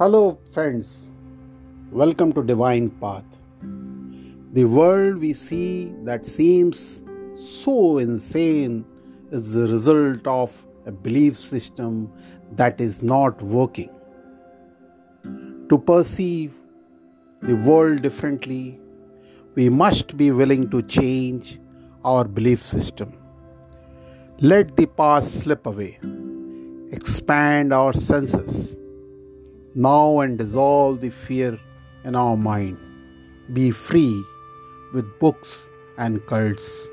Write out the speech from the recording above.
Hello, friends. Welcome to Divine Path. The world we see that seems so insane is the result of a belief system that is not working. To perceive the world differently, we must be willing to change our belief system. Let the past slip away, expand our senses now and dissolve the fear in our mind. Be free with books and cults.